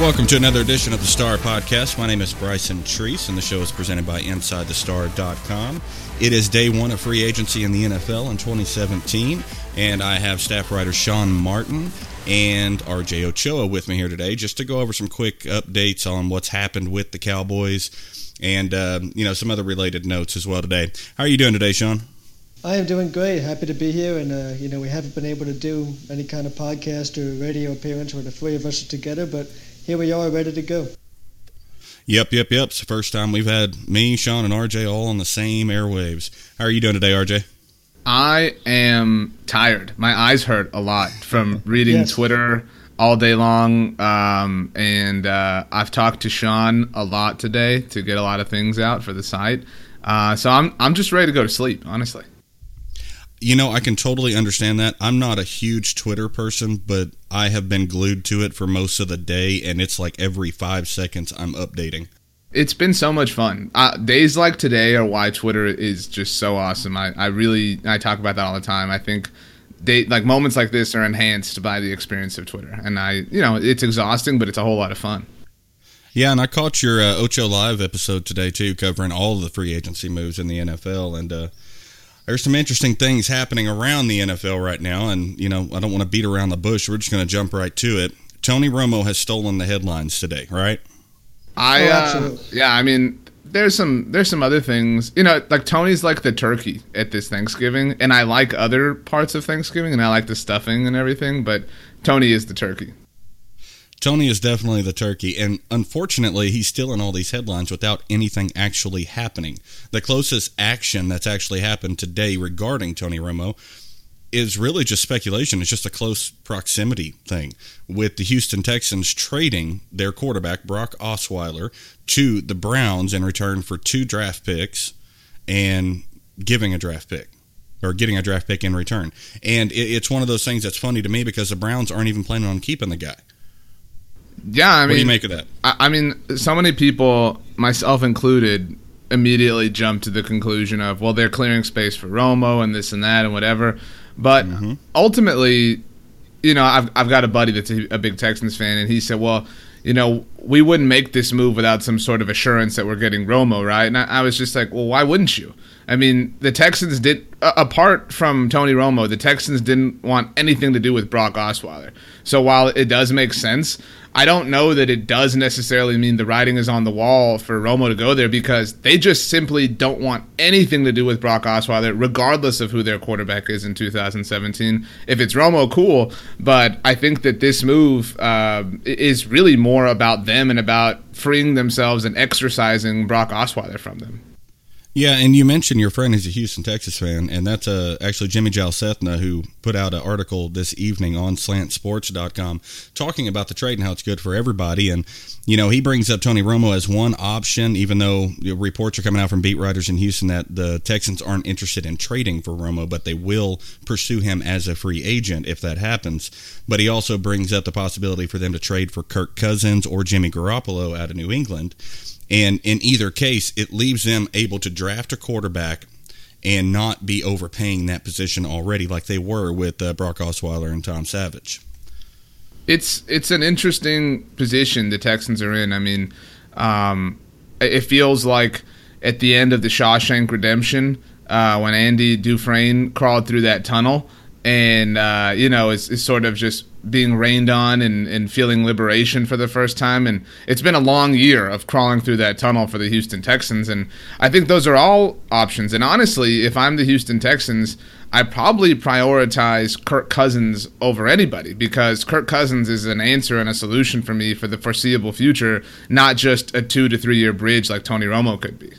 Welcome to another edition of the Star Podcast. My name is Bryson Treese, and the show is presented by InsideTheStar.com. It is day one of free agency in the NFL in 2017, and I have staff writer Sean Martin and RJ Ochoa with me here today just to go over some quick updates on what's happened with the Cowboys and uh, you know some other related notes as well today. How are you doing today, Sean? I am doing great. Happy to be here, and uh, you know we haven't been able to do any kind of podcast or radio appearance where the three of us are together, but here we are, ready to go. Yep, yep, yep. It's the first time we've had me, Sean, and RJ all on the same airwaves. How are you doing today, RJ? I am tired. My eyes hurt a lot from reading yes. Twitter all day long. Um, and uh, I've talked to Sean a lot today to get a lot of things out for the site. Uh, so I'm I'm just ready to go to sleep, honestly. You know, I can totally understand that. I'm not a huge Twitter person, but I have been glued to it for most of the day, and it's like every five seconds I'm updating. It's been so much fun. Uh, days like today are why Twitter is just so awesome. I, I really I talk about that all the time. I think they like moments like this are enhanced by the experience of Twitter, and I you know it's exhausting, but it's a whole lot of fun. Yeah, and I caught your uh, Ocho Live episode today too, covering all of the free agency moves in the NFL, and uh, there's some interesting things happening around the NFL right now, and you know I don't want to beat around the bush. We're just going to jump right to it. Tony Romo has stolen the headlines today, right? I oh, uh, yeah, I mean there's some there's some other things you know like Tony's like the turkey at this Thanksgiving, and I like other parts of Thanksgiving, and I like the stuffing and everything, but Tony is the turkey. Tony is definitely the turkey, and unfortunately, he's still in all these headlines without anything actually happening. The closest action that's actually happened today regarding Tony Romo is really just speculation. It's just a close proximity thing with the Houston Texans trading their quarterback, Brock Osweiler, to the Browns in return for two draft picks and giving a draft pick or getting a draft pick in return. And it's one of those things that's funny to me because the Browns aren't even planning on keeping the guy. Yeah, I mean, what do you make of that? I, I mean, so many people, myself included, immediately jump to the conclusion of, well, they're clearing space for Romo and this and that and whatever. But mm-hmm. ultimately, you know, I've I've got a buddy that's a, a big Texans fan, and he said, well, you know, we wouldn't make this move without some sort of assurance that we're getting Romo, right? And I, I was just like, well, why wouldn't you? I mean, the Texans did, uh, apart from Tony Romo, the Texans didn't want anything to do with Brock Osweiler. So while it does make sense, I don't know that it does necessarily mean the writing is on the wall for Romo to go there because they just simply don't want anything to do with Brock Osweiler, regardless of who their quarterback is in 2017. If it's Romo, cool. But I think that this move uh, is really more about them and about freeing themselves and exercising Brock Osweiler from them. Yeah, and you mentioned your friend is a Houston, Texas fan, and that's uh, actually Jimmy Jalsethna who put out an article this evening on slantsports.com talking about the trade and how it's good for everybody. And, you know, he brings up Tony Romo as one option, even though reports are coming out from beat writers in Houston that the Texans aren't interested in trading for Romo, but they will pursue him as a free agent if that happens. But he also brings up the possibility for them to trade for Kirk Cousins or Jimmy Garoppolo out of New England. And in either case, it leaves them able to draft a quarterback and not be overpaying that position already like they were with uh, Brock Osweiler and Tom Savage. It's it's an interesting position the Texans are in. I mean, um, it feels like at the end of the Shawshank Redemption uh, when Andy Dufresne crawled through that tunnel. and uh, you know is, is sort of just being rained on and, and feeling liberation for the first time. And it's been a long year of crawling through that tunnel for the Houston Texans. And I think those are all options. And honestly, if I'm the Houston Texans, I probably prioritize Kirk Cousins over anybody because Kirk Cousins is an answer and a solution for me for the foreseeable future, not just a two to three year bridge like Tony Romo could be.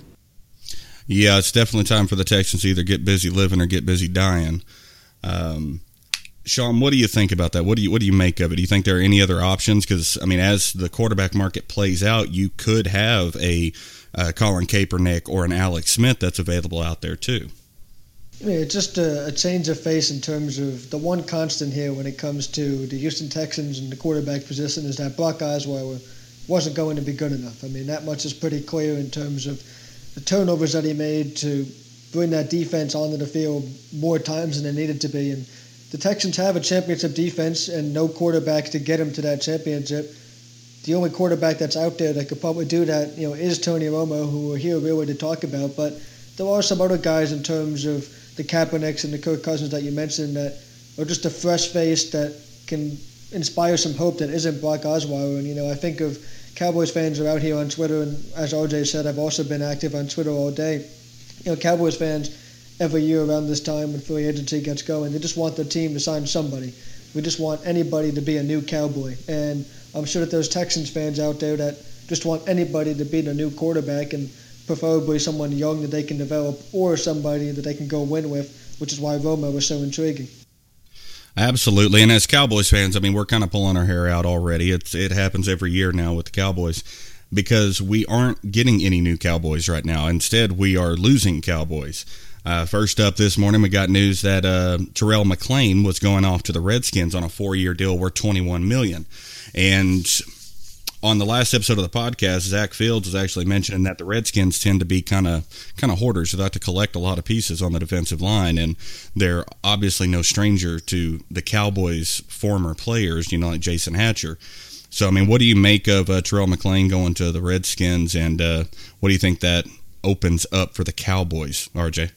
Yeah, it's definitely time for the Texans to either get busy living or get busy dying. Um, Sean, what do you think about that? What do you what do you make of it? Do you think there are any other options? Because I mean, as the quarterback market plays out, you could have a uh, Colin Kaepernick or an Alex Smith that's available out there too. I mean, it's just a, a, change of face in terms of the one constant here when it comes to the Houston Texans and the quarterback position is that Brock Osweiler wasn't going to be good enough. I mean, that much is pretty clear in terms of the turnovers that he made to bring that defense onto the field more times than it needed to be. And the Texans have a championship defense and no quarterback to get them to that championship. The only quarterback that's out there that could probably do that, you know, is Tony Romo, who we're here really to talk about. But there are some other guys in terms of the Kaepernicks and the Kirk Cousins that you mentioned that are just a fresh face that can inspire some hope that isn't Brock Osweiler. And you know, I think of Cowboys fans are out here on Twitter, and as RJ said, I've also been active on Twitter all day. You know, Cowboys fans every year around this time when free agency gets going, they just want their team to sign somebody. We just want anybody to be a new Cowboy, and I'm sure that there's Texans fans out there that just want anybody to be the new quarterback, and preferably someone young that they can develop, or somebody that they can go win with, which is why Romo was so intriguing. Absolutely, and as Cowboys fans, I mean, we're kind of pulling our hair out already. It's it happens every year now with the Cowboys because we aren't getting any new Cowboys right now. Instead, we are losing Cowboys. Uh, first up this morning, we got news that uh, Terrell McClain was going off to the Redskins on a four-year deal worth twenty-one million, and on the last episode of the podcast, Zach Fields was actually mentioning that the Redskins tend to be kind of kind of hoarders. They like to collect a lot of pieces on the defensive line, and they're obviously no stranger to the Cowboys' former players, you know, like Jason Hatcher. So, I mean, what do you make of uh, Terrell McClain going to the Redskins, and uh, what do you think that opens up for the Cowboys, RJ?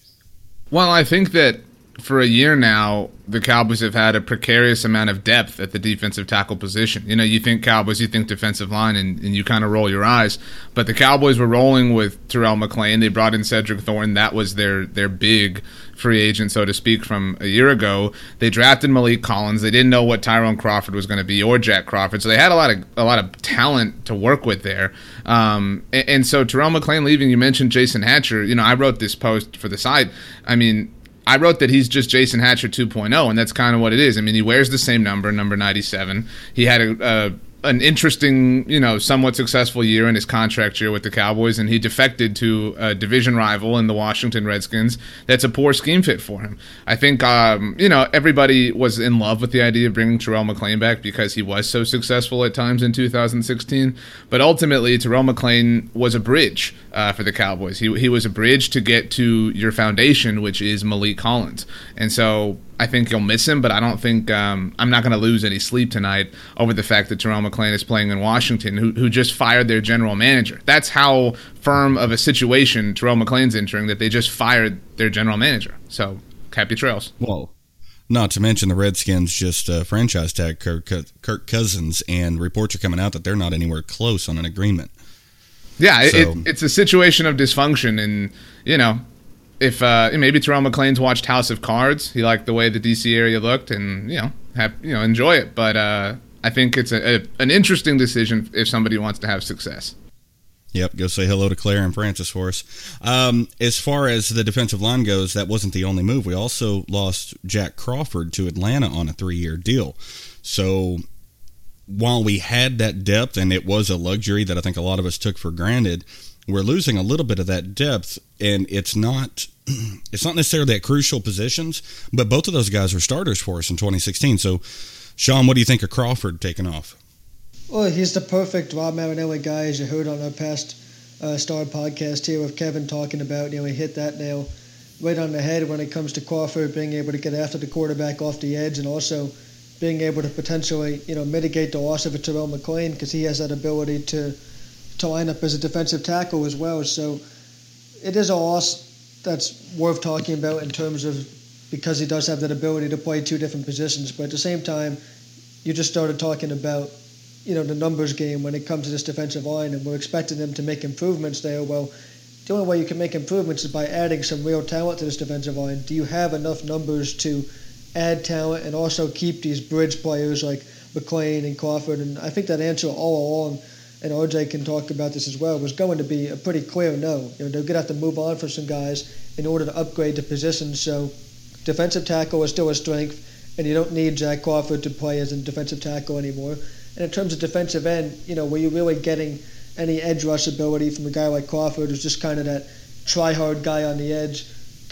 Well, I think that for a year now, the Cowboys have had a precarious amount of depth at the defensive tackle position. You know, you think Cowboys, you think defensive line, and, and you kind of roll your eyes. But the Cowboys were rolling with Terrell McClain. They brought in Cedric Thornton. That was their their big free agent, so to speak, from a year ago. They drafted Maliek Collins. They didn't know what Tyrone Crawford was going to be or Jack Crawford, so they had a lot of a lot of talent to work with there. Um, and, and so Terrell McClain leaving. You mentioned Jason Hatcher. You know, I wrote this post for the site. I mean, I wrote that he's just Jason Hatcher 2.0, and that's kind of what it is. I mean, he wears the same number, number 97. He had a, a an interesting, you know, somewhat successful year in his contract year with the Cowboys, and he defected to a division rival in the Washington Redskins. That's a poor scheme fit for him. I think, um, you know, everybody was in love with the idea of bringing Terrell McClain back because he was so successful at times in 2016. But ultimately, Terrell McClain was a bridge uh, for the Cowboys. He he was a bridge to get to your foundation, which is Maliek Collins, and so I think you'll miss him, but I don't think um, I'm not going to lose any sleep tonight over the fact that Terrell McClain is playing in Washington, who, who just fired their general manager. That's how firm of a situation Terrell McClain's entering that they just fired their general manager. So happy trails. Well, not to mention the Redskins just uh, franchise tag Kirk, Kirk, Cousins, and reports are coming out that they're not anywhere close on an agreement. Yeah, so. it, it's a situation of dysfunction, and you know if uh, maybe Terrell McClain's watched House of Cards, he liked the way the DC area looked, and you know, have you know, enjoy it. But uh, I think it's a, a, an interesting decision if somebody wants to have success. Yep, go say hello to Claire and Francis for us. Um, as far as the defensive line goes, that wasn't the only move. We also lost Jack Crawford to Atlanta on a three-year deal. So while we had that depth, and it was a luxury that I think a lot of us took for granted, we're losing a little bit of that depth, and it's not it's not necessarily at crucial positions, but both of those guys were starters for us in 2016. So, Sean, what do you think of Crawford taking off? Well, he's the perfect Rod Marinelli guy, as you heard on our past uh, Star podcast here with Kevin talking about. You know, he hit that nail right on the head when it comes to Crawford being able to get after the quarterback off the edge and also being able to potentially, you know, mitigate the loss of a Terrell McClain because he has that ability to to line up as a defensive tackle as well. So it is a loss that's worth talking about in terms of because he does have that ability to play two different positions. But at the same time, you just started talking about you know the numbers game when it comes to this defensive line, and we're expecting them to make improvements there. Well, the only way you can make improvements is by adding some real talent to this defensive line. Do you have enough numbers to add talent and also keep these bridge players like McClain and Crawford? And I think that answer all along, and RJ can talk about this as well, was going to be a pretty clear no. You know, they're going to have to move on for some guys in order to upgrade the positions. So defensive tackle is still a strength, and you don't need Jack Crawford to play as a defensive tackle anymore. And in terms of defensive end, you know, were you really getting any edge rush ability from a guy like Crawford, who's just kind of that try hard guy on the edge?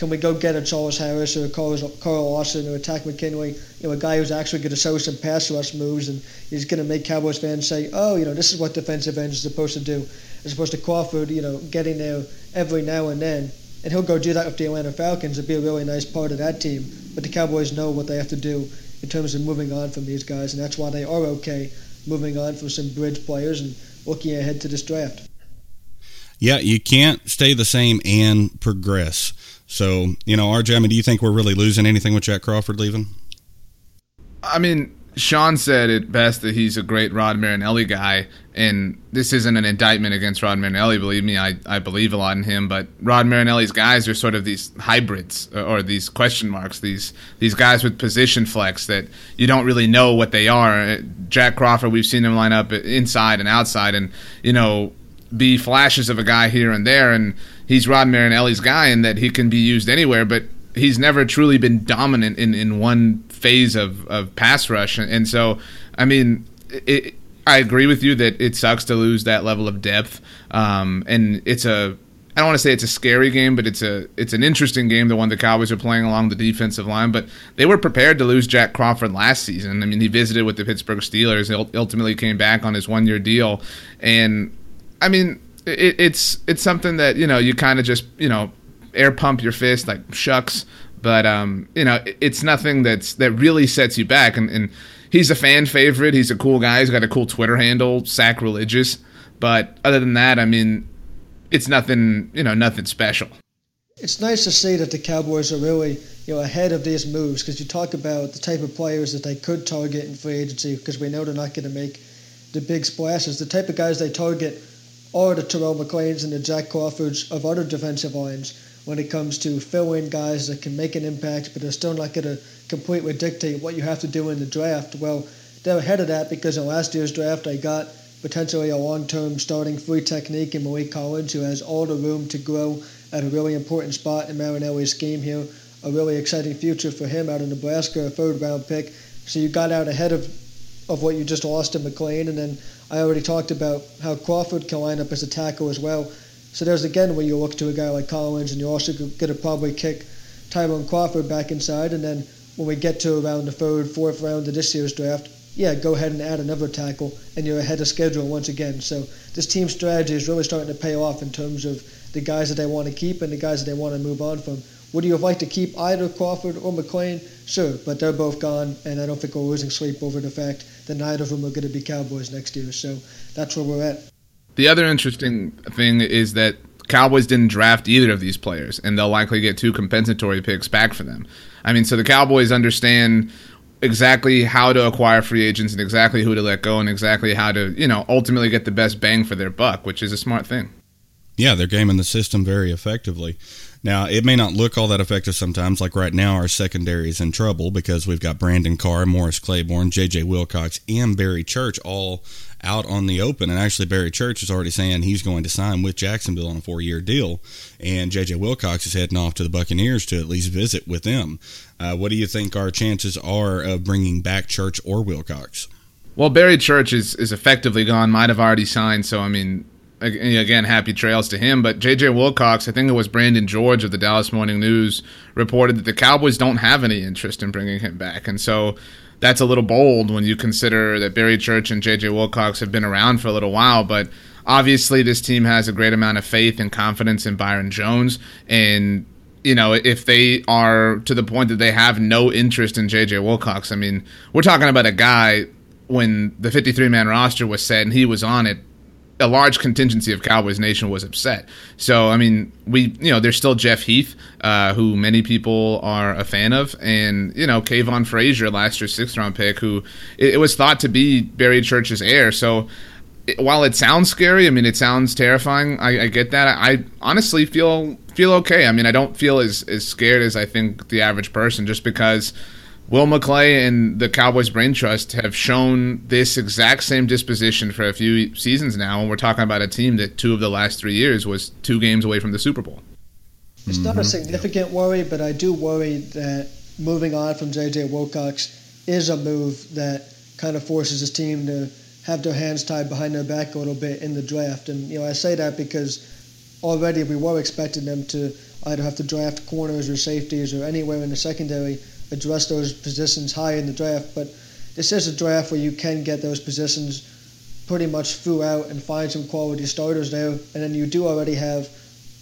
Can we go get a Charles Harris or a Carl, Lawson or a Takk McKinley? You know, a guy who's actually going to show some pass rush moves and he's going to make Cowboys fans say, oh, you know, this is what defensive end is supposed to do, as opposed to Crawford, you know, getting there every now and then. And he'll go do that with the Atlanta Falcons and be a really nice part of that team. But the Cowboys know what they have to do in terms of moving on from these guys, and that's why they are okay moving on from some bridge players and looking ahead to this draft. Yeah, you can't stay the same and progress. So, you know, RJ, I mean, do you think we're really losing anything with Jack Crawford leaving? I mean, Sean said it best that he's a great Rod Marinelli guy, and this isn't an indictment against Rod Marinelli. Believe me, I, I believe a lot in him. But Rod Marinelli's guys are sort of these hybrids uh, or these question marks, these these guys with position flex that you don't really know what they are. Jack Crawford, we've seen him line up inside and outside, and you know be flashes of a guy here and there, and he's Rod Marinelli's guy, and that he can be used anywhere, but he's never truly been dominant in, in one phase of, of pass rush. And so, I mean, it, I agree with you that it sucks to lose that level of depth. Um, and it's a, I don't want to say it's a scary game, but it's a it's an interesting game. The one the Cowboys are playing along the defensive line, but they were prepared to lose Jack Crawford last season. I mean, he visited with the Pittsburgh Steelers, He ultimately came back on his one year deal, and I mean, it, it's it's something that you know you kind of just you know air pump your fist like shucks but um, you know, it's nothing that's that really sets you back. And, and, he's a fan favorite. He's a cool guy. He's got a cool Twitter handle, sacrilegious. But other than that, I mean, it's nothing. You know, nothing special. It's nice to see that the Cowboys are really you know ahead of these moves because you talk about the type of players that they could target in free agency because we know they're not going to make the big splashes. The type of guys they target are the Terrell McClains and the Jack Crawfords of other defensive lines when it comes to fill in guys that can make an impact, but they're still not going to completely dictate what you have to do in the draft. Well, they're ahead of that because in last year's draft, they got potentially a long term starting three technique in Maliek Collins, who has all the room to grow at a really important spot in Marinelli's scheme here. A really exciting future for him out in Nebraska, a third round pick. So you got out ahead of of what you just lost in McClain, and then I already talked about how Crawford can line up as a tackle as well. So there's again where you look to a guy like Collins, and you're also going to probably kick Tyrone Crawford back inside. And then when we get to around the third, fourth round of this year's draft, yeah, go ahead and add another tackle, and you're ahead of schedule once again. So this team strategy is really starting to pay off in terms of the guys that they want to keep and the guys that they want to move on from. Would you have liked to keep either Crawford or McClain? Sure, but they're both gone, and I don't think we're losing sleep over the fact that neither of them are going to be Cowboys next year. So that's where we're at. The other interesting thing is that Cowboys didn't draft either of these players, and they'll likely get two compensatory picks back for them. I mean, so the Cowboys understand exactly how to acquire free agents and exactly who to let go and exactly how to, you know, ultimately get the best bang for their buck, which is a smart thing. Yeah, they're gaming the system very effectively. Now, it may not look all that effective sometimes. Like right now, our secondary is in trouble because we've got Brandon Carr, Morris Claiborne, J.J. Wilcox, and Barry Church all out on the open. And actually, Barry Church is already saying he's going to sign with Jacksonville on a four year deal. And J.J. Wilcox is heading off to the Buccaneers to at least visit with them. Uh, what do you think our chances are of bringing back Church or Wilcox? Well, Barry Church is, is effectively gone, might have already signed. So, I mean, again, happy trails to him. But J.J. Wilcox, I think it was Brandon George of the Dallas Morning News, reported that the Cowboys don't have any interest in bringing him back. And so that's a little bold when you consider that Barry Church and J.J. Wilcox have been around for a little while. But obviously, this team has a great amount of faith and confidence in Byron Jones. And, you know, if they are to the point that they have no interest in J.J. Wilcox, I mean, we're talking about a guy when the 53 man roster was set and he was on it a large contingency of Cowboys Nation was upset. So, I mean, we, you know, there's still Jeff Heath, uh, who many people are a fan of, and, you know, Kavon Frazier, last year's sixth round pick, who it, it was thought to be Barry Church's heir. So, it, while it sounds scary, I mean, it sounds terrifying. I, I get that. I, I honestly feel feel okay. I mean, I don't feel as, as scared as I think the average person just because Will McClay and the Cowboys Brain Trust have shown this exact same disposition for a few seasons now, and we're talking about a team that two of the last three years was two games away from the Super Bowl. It's not a mm-hmm. significant worry, but I do worry that moving on from J.J. Wilcox is a move that kind of forces his team to have their hands tied behind their back a little bit in the draft. And you know, I say that because already we were expecting them to either have to draft corners or safeties or anywhere in the secondary address those positions high in the draft. But this is a draft where you can get those positions pretty much throughout and find some quality starters there. And then you do already have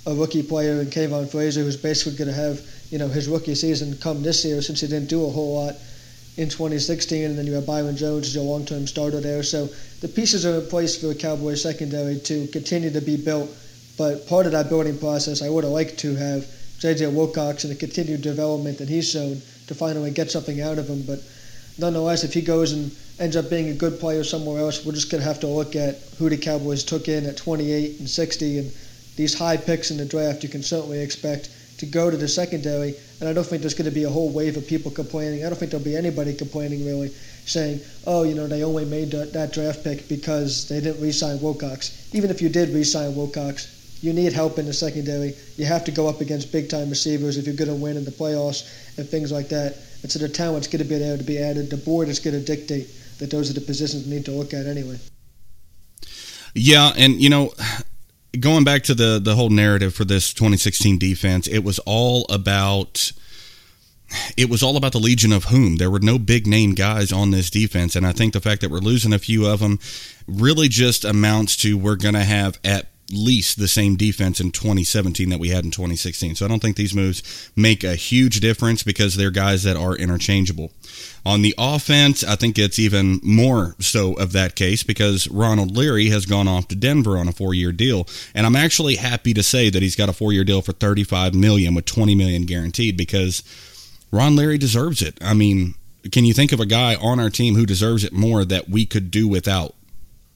a rookie player in Kavon Frazier who's basically going to have you know his rookie season come this year since he didn't do a whole lot in 2016. And then you have Byron Jones as your long-term starter there. So the pieces are in place for the Cowboys secondary to continue to be built. But part of that building process, I would have liked to have J.J. Wilcox and the continued development that he's shown to finally get something out of him. But nonetheless, if he goes and ends up being a good player somewhere else, we're just going to have to look at who the Cowboys took in at 28 and 60. And these high picks in the draft, you can certainly expect to go to the secondary. And I don't think there's going to be a whole wave of people complaining. I don't think there'll be anybody complaining really, saying, oh, you know, they only made that draft pick because they didn't re sign Wilcox. Even if you did re sign Wilcox, you need help in the secondary. You have to go up against big time receivers if you're going to win in the playoffs and things like that. And so the talent's going to be there to be added. The board is going to dictate that those are the positions we need to look at anyway. Yeah, and you know, going back to the the whole narrative for this 2016 defense, it was all about it was all about the Legion of whom. There were no big name guys on this defense, and I think the fact that we're losing a few of them really just amounts to we're going to have at least the same defense in 2017 that we had in 2016. So I don't think these moves make a huge difference because they're guys that are interchangeable. On the offense, I think it's even more so of that case because Ronald Leary has gone off to Denver on a four-year deal, and I'm actually happy to say that he's got a four-year deal for 35 million with 20 million guaranteed because Ron Leary deserves it. I mean, can you think of a guy on our team who deserves it more that we could do without?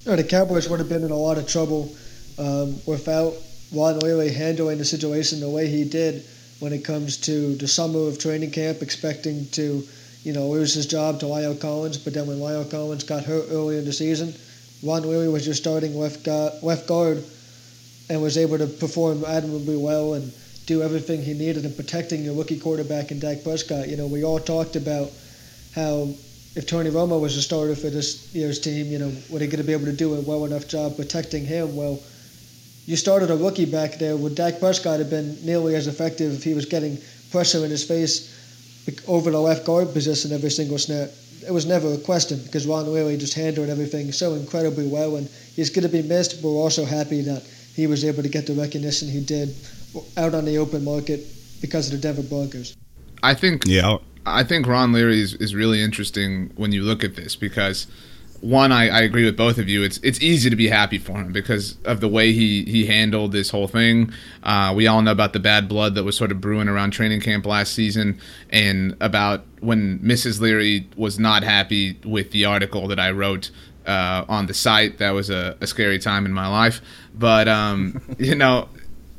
the Cowboys would have been in a lot of trouble um, without Ron Leary handling the situation the way he did when it comes to the summer of training camp, expecting to, you know, lose his job to La'el Collins. But then when La'el Collins got hurt early in the season, Ron Leary was your starting left guard, left guard and was able to perform admirably well and do everything he needed in protecting your rookie quarterback in Dak Prescott. You know, we all talked about how if Tony Romo was a starter for this year's team, you know, were they going to be able to do a well enough job protecting him? Well, you started a rookie back there. Would Dak Prescott have been nearly as effective if he was getting pressure in his face over the left guard position every single snap? It was never a question because Ron Leary just handled everything so incredibly well, and he's going to be missed. But we're also happy that he was able to get the recognition he did out on the open market because of the Denver Broncos. I think. Yeah. I think Ron Leary is, is really interesting when you look at this because one, I, I, agree with both of you. It's it's easy to be happy for him because of the way he he handled this whole thing. Uh, we all know about the bad blood that was sort of brewing around training camp last season, and about when Mrs. Leary was not happy with the article that I wrote uh, on the site. That was a, a, scary time in my life. But um, you know,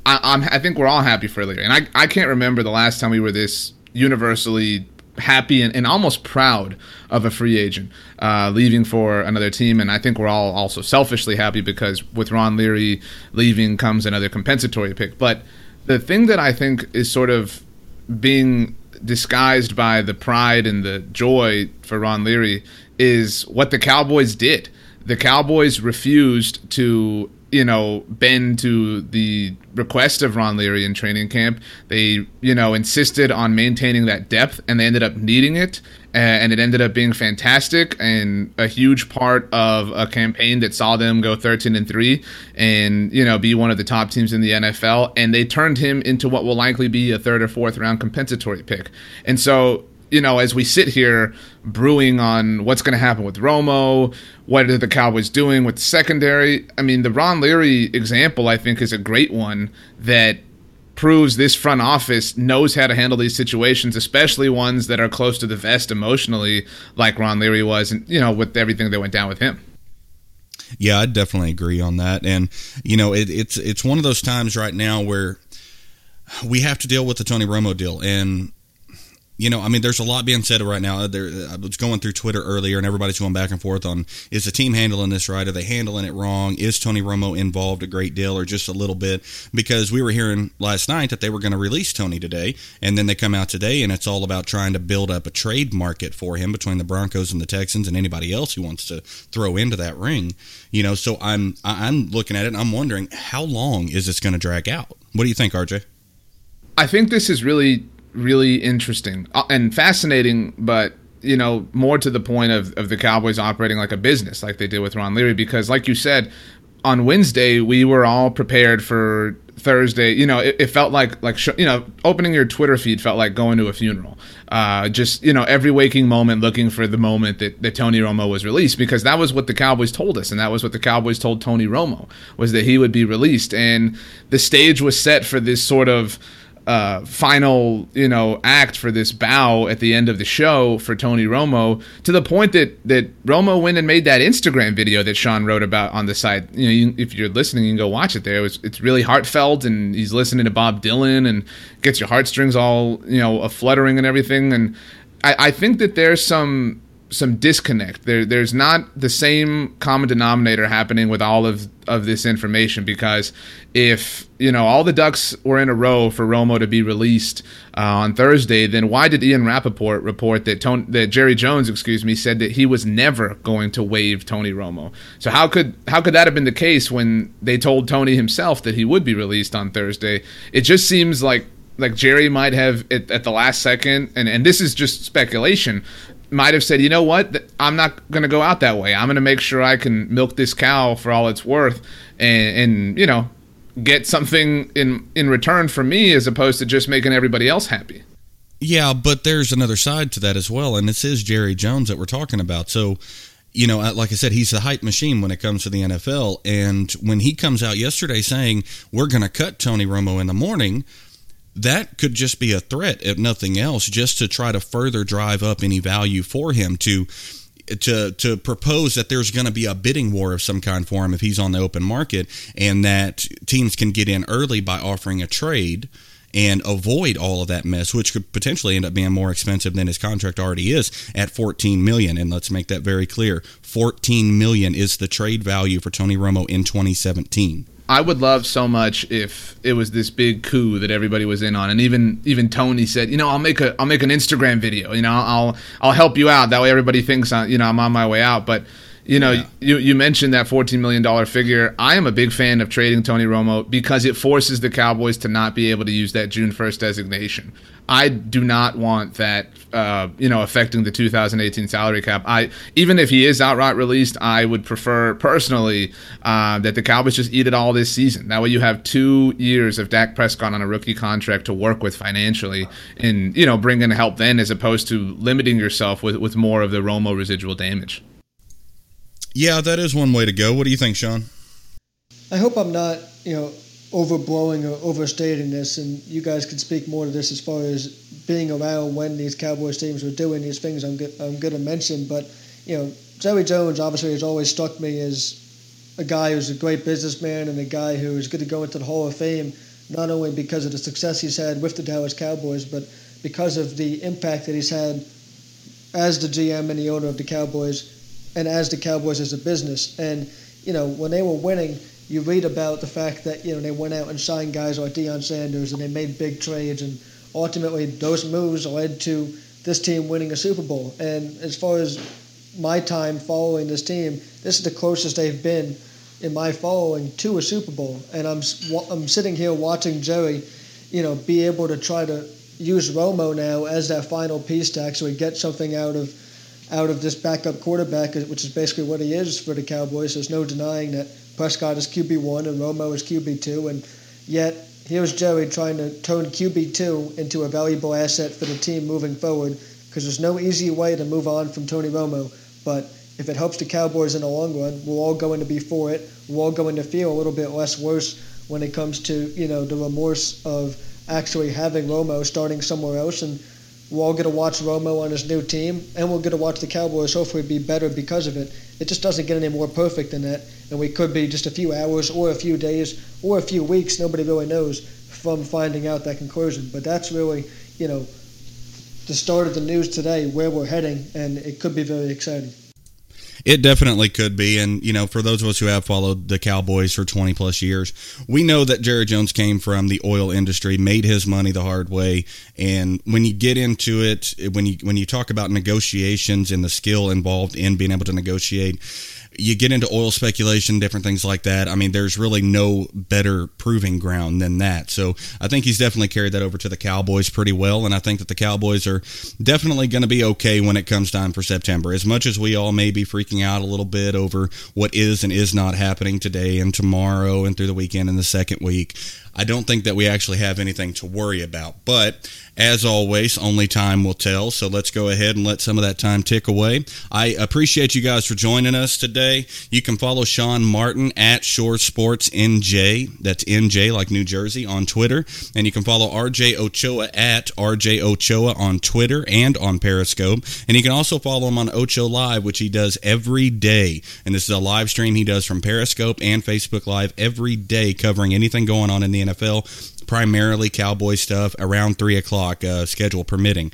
I, am I think we're all happy for Leary, and I I can't remember the last time we were this universally happy and, and, almost proud of a free agent uh, leaving for another team. And I think we're all also selfishly happy because with Ron Leary leaving comes another compensatory pick. But the thing that I think is sort of being disguised by the pride and the joy for Ron Leary is what the Cowboys did. The Cowboys refused to you know, bend to the request of Ron Leary in training camp. They, you know, insisted on maintaining that depth, and they ended up needing it. And it ended up being fantastic and a huge part of a campaign that saw them go 13 and 3 and, you know, be one of the top teams in the NFL. And they turned him into what will likely be a third or fourth round compensatory pick. And so you know, as we sit here brewing on what's going to happen with Romo, what are the Cowboys doing with the secondary? I mean, the Ron Leary example, I think, is a great one that proves this front office knows how to handle these situations, especially ones that are close to the vest emotionally, like Ron Leary was, and you know, with everything that went down with him. Yeah, I definitely agree on that, and you know, it, it's it's one of those times right now where we have to deal with the Tony Romo deal, and you know, I mean, there's a lot being said right now. There, I was going through Twitter earlier, and everybody's going back and forth on is the team handling this right? Are they handling it wrong? Is Tony Romo involved a great deal or just a little bit? Because we were hearing last night that they were going to release Tony today, and then they come out today, and it's all about trying to build up a trade market for him between the Broncos and the Texans and anybody else who wants to throw into that ring. You know, so I'm I'm looking at it, and I'm wondering how long is this going to drag out? What do you think, RJ? I think this is really really interesting uh, and fascinating, but you know, more to the point of, of the Cowboys operating like a business, like they did with Ron Leary, because like you said, on Wednesday we were all prepared for Thursday. You know, it, it felt like like you know, opening your Twitter feed felt like going to a funeral. Uh, just you know, every waking moment looking for the moment that, that Tony Romo was released, because that was what the Cowboys told us, and that was what the Cowboys told Tony Romo was that he would be released, and the stage was set for this sort of uh, final, you know, act for this bow at the end of the show for Tony Romo to the point that that Romo went and made that Instagram video that Sean wrote about on the site. You know, you, if you're listening, you can go watch it there. It was, it's really heartfelt, and he's listening to Bob Dylan and gets your heartstrings all you know a fluttering and everything. And I, I think that there's some some disconnect. There, there's not the same common denominator happening with all of, of this information because if you know all the ducks were in a row for Romo to be released uh, on Thursday, then why did Ian Rapoport report that Tony, that Jerry Jones, excuse me, said that he was never going to waive Tony Romo? So how could how could that have been the case when they told Tony himself that he would be released on Thursday? It just seems like like Jerry might have at, at, the last second, and, and this is just speculation, might have said, you know what, I'm not going to go out that way. I'm going to make sure I can milk this cow for all it's worth, and, and you know, get something in in return for me as opposed to just making everybody else happy. Yeah, but there's another side to that as well, and this is Jerry Jones that we're talking about. So, you know, like I said, he's the hype machine when it comes to the NFL. And when he comes out yesterday saying we're going to cut Tony Romo in the morning, that could just be a threat, if nothing else, just to try to further drive up any value for him to to to propose that there's going to be a bidding war of some kind for him if he's on the open market, and that teams can get in early by offering a trade and avoid all of that mess, which could potentially end up being more expensive than his contract already is at 14 million. And let's make that very clear: 14 million is the trade value for Tony Romo in 2017. I would love so much if it was this big coup that everybody was in on, and even even Tony said, you know, I'll make a I'll make an Instagram video, you know, I'll I'll help you out. That way, everybody thinks I, you know I'm on my way out. But you know, yeah. you you mentioned that fourteen million dollar figure. I am a big fan of trading Tony Romo because it forces the Cowboys to not be able to use that June first designation. I do not want that, uh, you know, affecting the 2018 salary cap. I even if he is outright released, I would prefer personally uh, that the Cowboys just eat it all this season. That way, you have two years of Dak Prescott on a rookie contract to work with financially, and you know, bring in help then, as opposed to limiting yourself with with more of the Romo residual damage. Yeah, that is one way to go. What do you think, Sean? I hope I'm not, you know, overblowing or overstating this, and you guys can speak more to this as far as being around when these Cowboys teams were doing these things. I'm go- I'm going to mention, but you know, Jerry Jones obviously has always struck me as a guy who's a great businessman and a guy who is going to go into the Hall of Fame not only because of the success he's had with the Dallas Cowboys, but because of the impact that he's had as the GM and the owner of the Cowboys, and as the Cowboys as a business. And you know, when they were winning you read about the fact that you know they went out and signed guys like Deion Sanders and they made big trades, and ultimately those moves led to this team winning a Super Bowl. And as far as my time following this team, this is the closest they've been in my following to a Super Bowl. And I'm I'm sitting here watching Jerry, you know, be able to try to use Romo now as that final piece to actually get something out of out of this backup quarterback, which is basically what he is for the Cowboys. There's no denying that Prescott is QB1 and Romo is QB2, and yet here's Jerry trying to turn QB2 into a valuable asset for the team moving forward, because there's no easy way to move on from Tony Romo. But if it helps the Cowboys in the long run, we're all going to be for it. We're all going to feel a little bit less worse when it comes to you know the remorse of actually having Romo starting somewhere else, and we're all going to watch Romo on his new team, and we're going to watch the Cowboys hopefully be better because of it. It just doesn't get any more perfect than that, and we could be just a few hours or a few days or a few weeks, nobody really knows, from finding out that conclusion. But that's really, you know, the start of the news today, where we're heading, and it could be very exciting. It definitely could be. And, you know, for those of us who have followed the Cowboys for 20 plus years, we know that Jerry Jones came from the oil industry, made his money the hard way. And when you get into it, when you, when you talk about negotiations and the skill involved in being able to negotiate, you get into oil speculation, different things like that. I mean, there's really no better proving ground than that. So I think he's definitely carried that over to the Cowboys pretty well. And I think that the Cowboys are definitely going to be okay when it comes time for September. As much as we all may be freaking out a little bit over what is and is not happening today and tomorrow and through the weekend and the second week, I don't think that we actually have anything to worry about. But as always, only time will tell. So let's go ahead and let some of that time tick away. I appreciate you guys for joining us today. You can follow Sean Martin at Shore Sports NJ. That's NJ like New Jersey on Twitter. And you can follow RJ Ochoa at RJ Ochoa on Twitter and on Periscope. And you can also follow him on Ocho Live, which he does every day. And this is a live stream he does from Periscope and Facebook Live every day, covering anything going on in the NFL, primarily Cowboy stuff around 3 o'clock, uh, schedule permitting.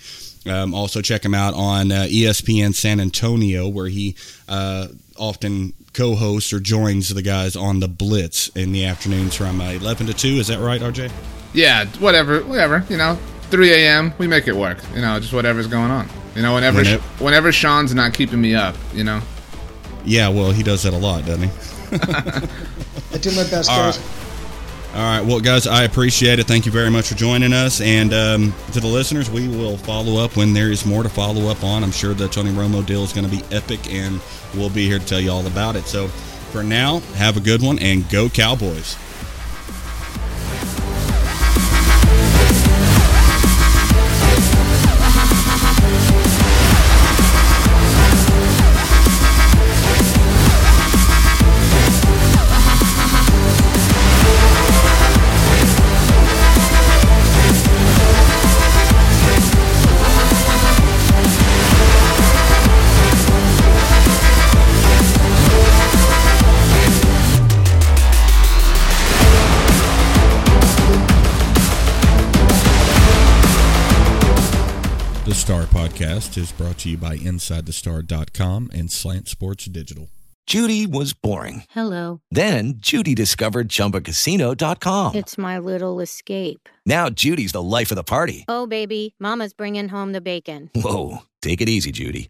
Um, also, check him out on uh, ESPN San Antonio, where he uh, often co hosts or joins the guys on the Blitz in the afternoons from uh, 11 to 2. Is that right, RJ? Yeah, whatever, whatever. You know, 3 a.m. We make it work. You know, just whatever's going on. You know, whenever When it- whenever Sean's not keeping me up. You know. Yeah, well, he does that a lot, doesn't he? I do my best, All guys. right. All right. Well, guys, I appreciate it. Thank you very much for joining us. And um, to the listeners, we will follow up when there is more to follow up on. I'm sure the Tony Romo deal is going to be epic, and we'll be here to tell you all about it. So for now, have a good one and go Cowboys. Is brought to you by InsideTheStar.com and Slant Sports Digital. Judy was boring. Hello. Then Judy discovered ChumbaCasino.com. It's my little escape. Now Judy's the life of the party. Oh, baby, Mama's bringing home the bacon. Whoa, take it easy, Judy.